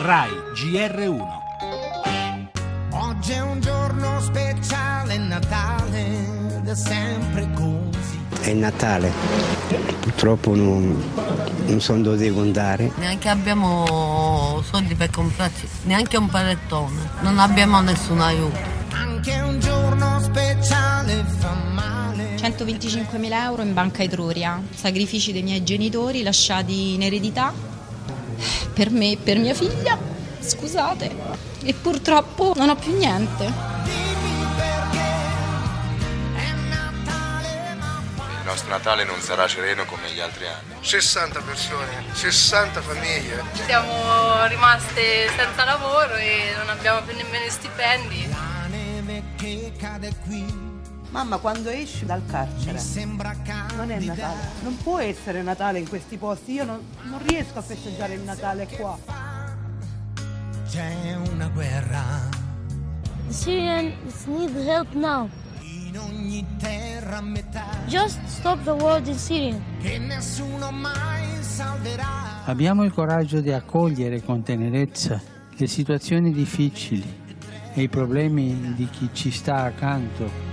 RAI GR1. Oggi è un giorno speciale, Natale, ed è sempre così. È Natale, purtroppo non, non so dove devo andare. Neanche abbiamo soldi per comprarci neanche un panettone. Non abbiamo nessun aiuto. Anche un giorno speciale fa male. 125.000 euro in banca Etruria, sacrifici dei miei genitori lasciati in eredità per me e per mia figlia, scusate, e purtroppo non ho più niente. Dimmi perché è Natale, ma Il nostro Natale non sarà sereno come gli altri anni. 60 persone, 60 famiglie. Siamo rimaste senza lavoro e non abbiamo più nemmeno stipendi. Che cade qui Mamma, quando esci dal carcere sembra non è. Natale. Non può essere Natale in questi posti. Io non, non riesco a festeggiare il Natale qua. C'è una guerra The Syrians need help now. in ogni terra a metà Just stop the war in Syria. che nessuno mai salverà. Abbiamo il coraggio di accogliere con tenerezza le situazioni difficili e i problemi di chi ci sta accanto.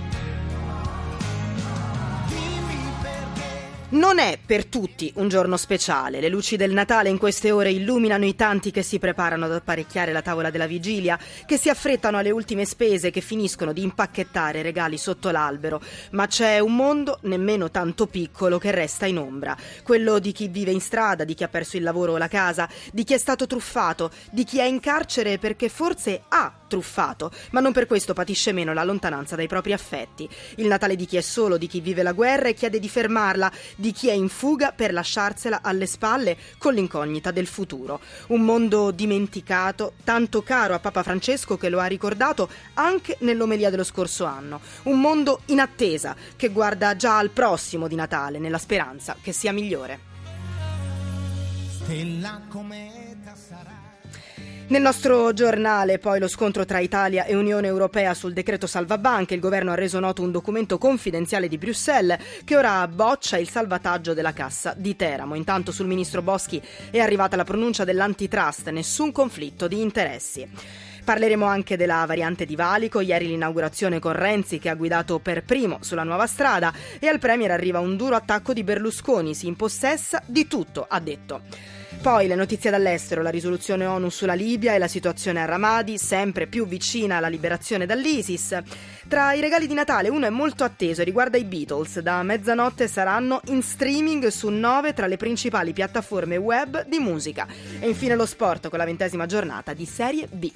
Non è per tutti un giorno speciale. Le luci del Natale in queste ore illuminano i tanti che si preparano ad apparecchiare la tavola della vigilia, che si affrettano alle ultime spese, che finiscono di impacchettare regali sotto l'albero. Ma c'è un mondo nemmeno tanto piccolo che resta in ombra. Quello di chi vive in strada, di chi ha perso il lavoro o la casa, di chi è stato truffato, di chi è in carcere perché forse ha truffato, ma non per questo patisce meno la lontananza dai propri affetti. Il Natale di chi è solo, di chi vive la guerra e chiede di fermarla, di chi è in fuga per lasciarsela alle spalle con l'incognita del futuro. Un mondo dimenticato, tanto caro a Papa Francesco che lo ha ricordato anche nell'omelia dello scorso anno. Un mondo in attesa che guarda già al prossimo di Natale nella speranza che sia migliore. Stella cometa sarà. Nel nostro giornale poi lo scontro tra Italia e Unione Europea sul decreto salvabanche, il governo ha reso noto un documento confidenziale di Bruxelles che ora boccia il salvataggio della cassa di Teramo. Intanto sul ministro Boschi è arrivata la pronuncia dell'antitrust, nessun conflitto di interessi. Parleremo anche della variante di Valico, ieri l'inaugurazione con Renzi che ha guidato per primo sulla nuova strada e al Premier arriva un duro attacco di Berlusconi, si impossessa di tutto, ha detto. Poi le notizie dall'estero, la risoluzione ONU sulla Libia e la situazione a Ramadi, sempre più vicina alla liberazione dall'ISIS. Tra i regali di Natale uno è molto atteso e riguarda i Beatles. Da mezzanotte saranno in streaming su nove tra le principali piattaforme web di musica. E infine lo sport con la ventesima giornata di Serie B.